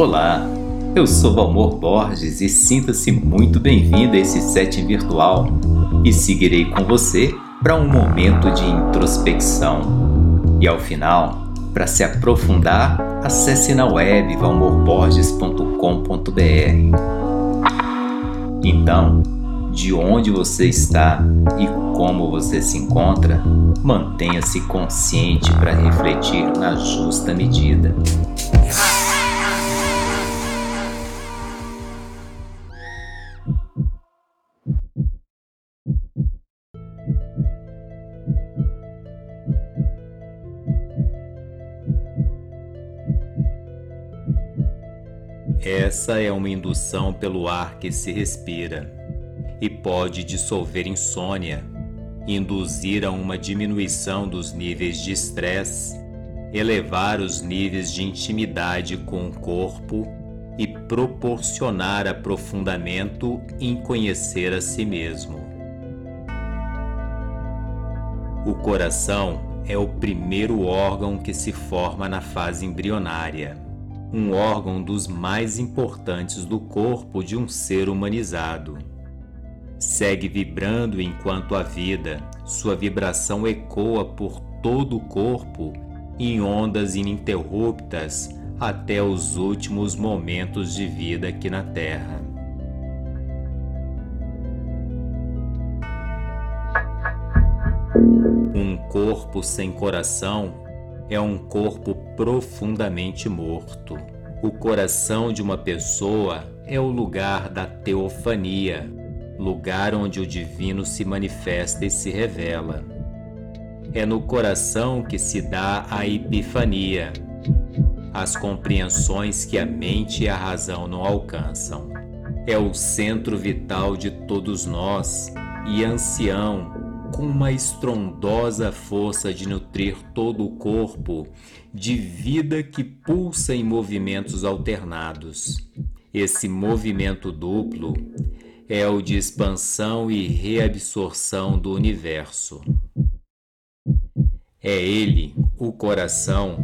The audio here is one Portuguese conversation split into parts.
Olá, eu sou Valmor Borges e sinta-se muito bem-vindo a esse setting virtual e seguirei com você para um momento de introspecção. E ao final, para se aprofundar, acesse na web valmorborges.com.br. Então, de onde você está e como você se encontra, mantenha-se consciente para refletir na justa medida. Essa é uma indução pelo ar que se respira e pode dissolver insônia, induzir a uma diminuição dos níveis de estresse, elevar os níveis de intimidade com o corpo e proporcionar aprofundamento em conhecer a si mesmo. O coração é o primeiro órgão que se forma na fase embrionária um órgão dos mais importantes do corpo de um ser humanizado. Segue vibrando enquanto a vida, sua vibração ecoa por todo o corpo em ondas ininterruptas até os últimos momentos de vida aqui na Terra. Um corpo sem coração é um corpo profundamente morto. O coração de uma pessoa é o lugar da teofania, lugar onde o divino se manifesta e se revela. É no coração que se dá a epifania, as compreensões que a mente e a razão não alcançam. É o centro vital de todos nós e ancião com uma estrondosa força de nutrir todo o corpo de vida que pulsa em movimentos alternados. Esse movimento duplo é o de expansão e reabsorção do universo. É ele, o coração,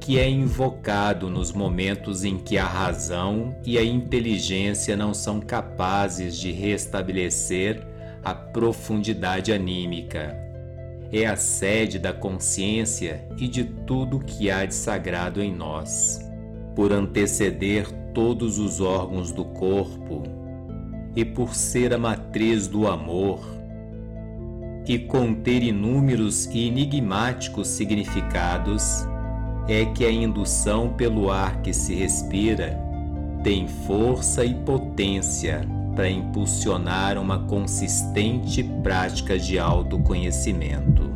que é invocado nos momentos em que a razão e a inteligência não são capazes de restabelecer a profundidade anímica. É a sede da consciência e de tudo que há de sagrado em nós. Por anteceder todos os órgãos do corpo e por ser a matriz do amor e conter inúmeros e enigmáticos significados, é que a indução pelo ar que se respira tem força e potência para impulsionar uma consistente prática de autoconhecimento.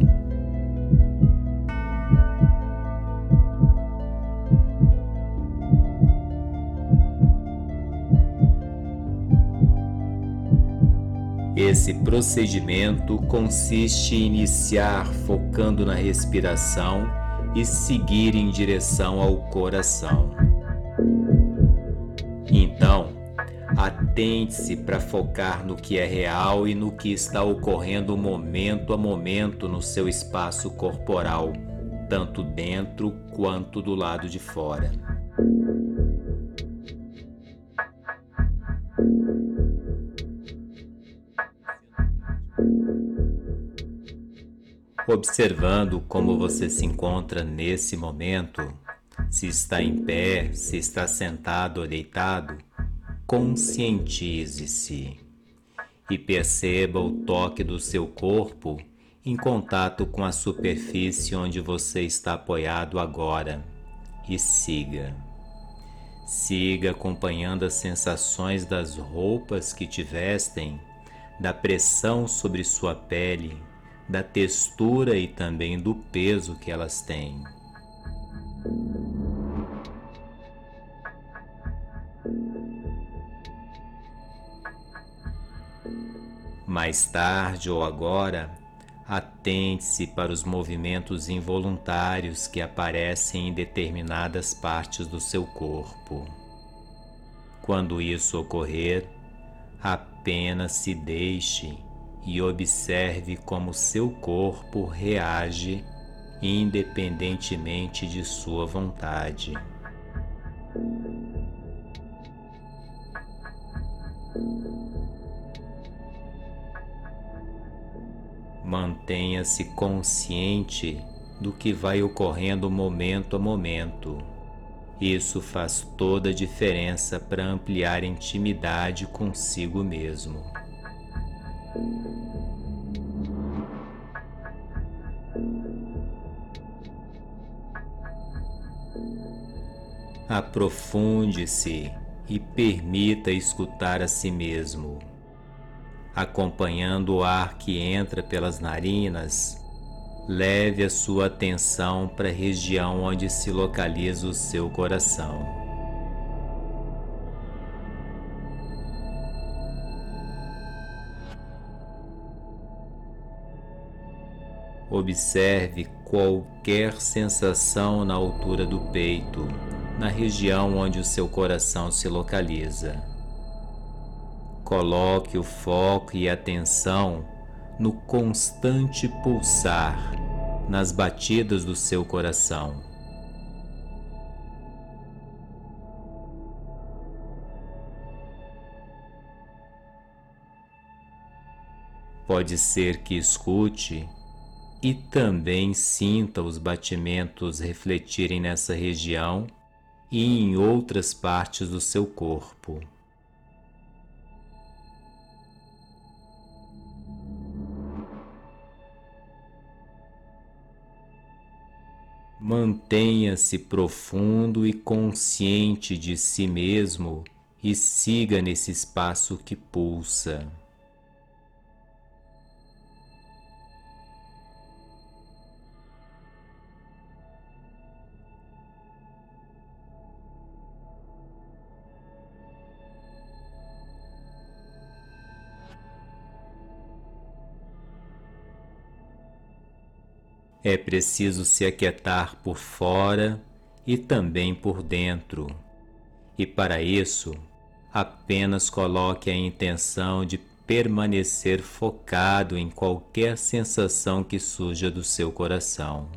Esse procedimento consiste em iniciar focando na respiração e seguir em direção ao coração. Então, Atente-se para focar no que é real e no que está ocorrendo momento a momento no seu espaço corporal, tanto dentro quanto do lado de fora. Observando como você se encontra nesse momento, se está em pé, se está sentado ou deitado, conscientize-se e perceba o toque do seu corpo em contato com a superfície onde você está apoiado agora e siga. Siga acompanhando as sensações das roupas que te vestem, da pressão sobre sua pele, da textura e também do peso que elas têm. Mais tarde ou agora, atente-se para os movimentos involuntários que aparecem em determinadas partes do seu corpo. Quando isso ocorrer, apenas se deixe e observe como seu corpo reage independentemente de sua vontade. Mantenha-se consciente do que vai ocorrendo momento a momento. Isso faz toda a diferença para ampliar a intimidade consigo mesmo. Aprofunde-se e permita escutar a si mesmo. Acompanhando o ar que entra pelas narinas, leve a sua atenção para a região onde se localiza o seu coração. Observe qualquer sensação na altura do peito, na região onde o seu coração se localiza. Coloque o foco e atenção no constante pulsar, nas batidas do seu coração. Pode ser que escute e também sinta os batimentos refletirem nessa região e em outras partes do seu corpo. Mantenha-se profundo e consciente de si mesmo e siga nesse espaço que pulsa. É preciso se aquietar por fora e também por dentro. E para isso, apenas coloque a intenção de permanecer focado em qualquer sensação que surja do seu coração.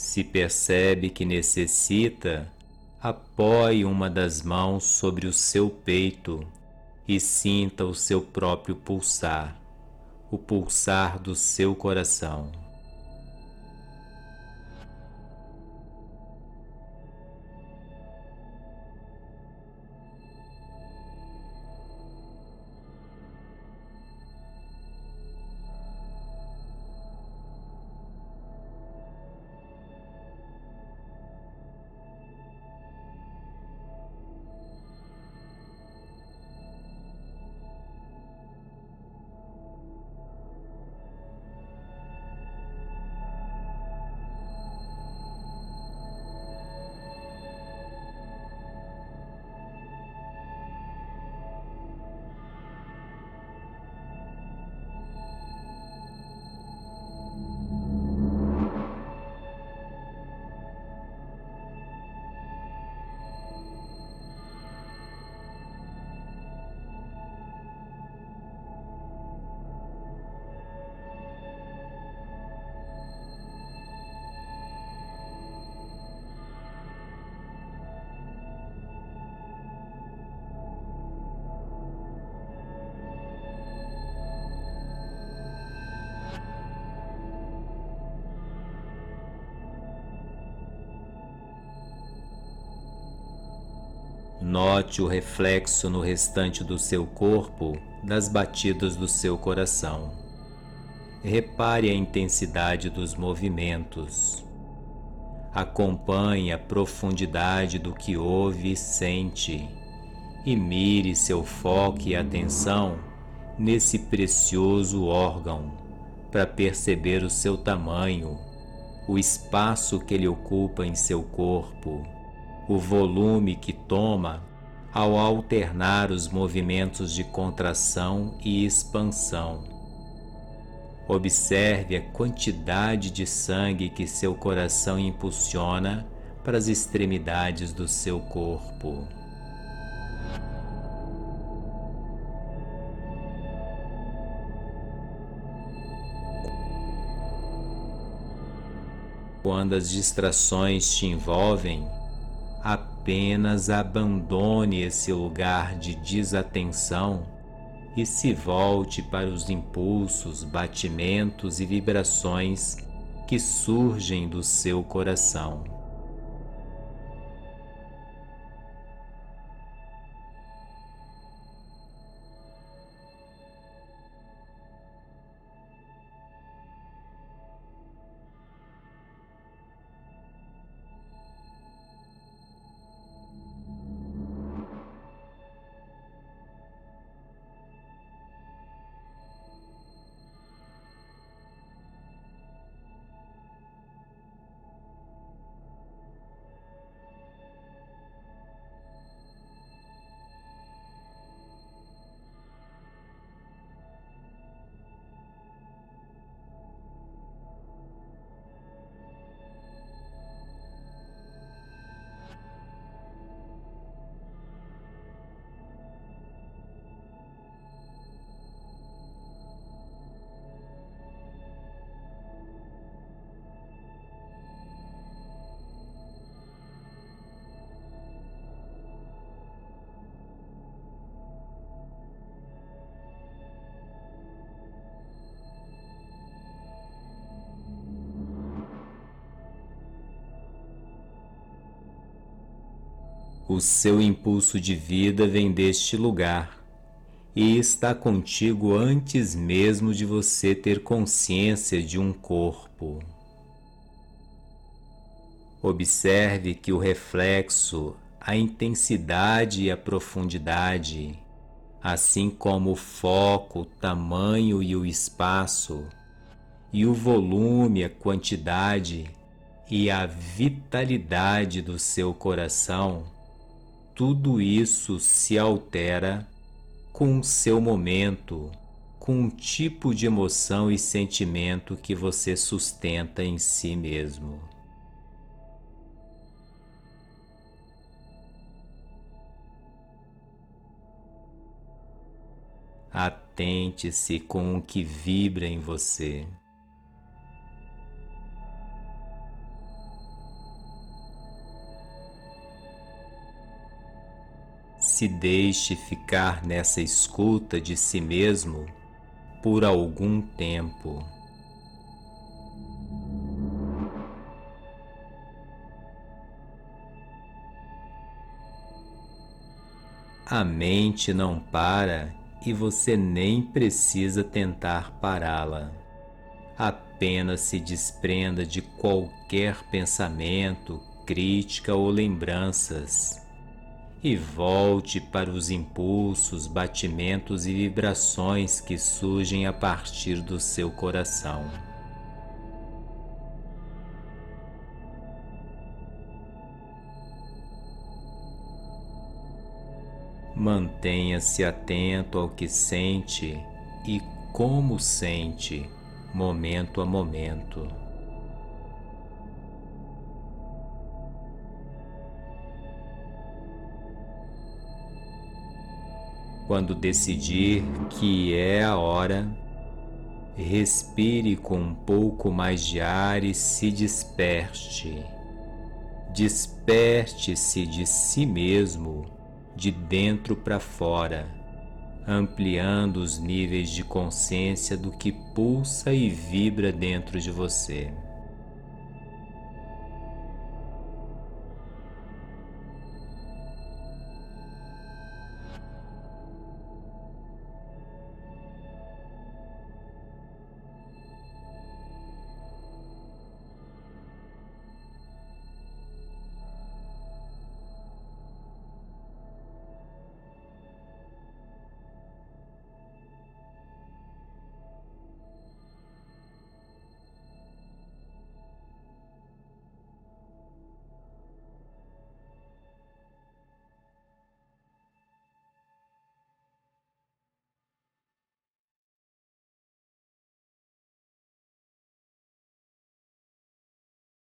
Se percebe que necessita, apoie uma das mãos sobre o seu peito e sinta o seu próprio pulsar, o pulsar do seu coração. Note o reflexo no restante do seu corpo das batidas do seu coração. Repare a intensidade dos movimentos. Acompanhe a profundidade do que ouve e sente e mire seu foco e atenção nesse precioso órgão para perceber o seu tamanho, o espaço que ele ocupa em seu corpo o volume que toma ao alternar os movimentos de contração e expansão. Observe a quantidade de sangue que seu coração impulsiona para as extremidades do seu corpo. Quando as distrações te envolvem, apenas abandone esse lugar de desatenção e se volte para os impulsos, batimentos e vibrações que surgem do seu coração. O seu impulso de vida vem deste lugar e está contigo antes mesmo de você ter consciência de um corpo. Observe que o reflexo, a intensidade e a profundidade, assim como o foco, o tamanho e o espaço, e o volume, a quantidade e a vitalidade do seu coração tudo isso se altera com o seu momento, com o tipo de emoção e sentimento que você sustenta em si mesmo. Atente-se com o que vibra em você. Se deixe ficar nessa escuta de si mesmo por algum tempo. A mente não para e você nem precisa tentar pará-la. Apenas se desprenda de qualquer pensamento, crítica ou lembranças e volte para os impulsos, batimentos e vibrações que surgem a partir do seu coração. Mantenha-se atento ao que sente e como sente, momento a momento. Quando decidir que é a hora, respire com um pouco mais de ar e se desperte. Desperte-se de si mesmo, de dentro para fora, ampliando os níveis de consciência do que pulsa e vibra dentro de você.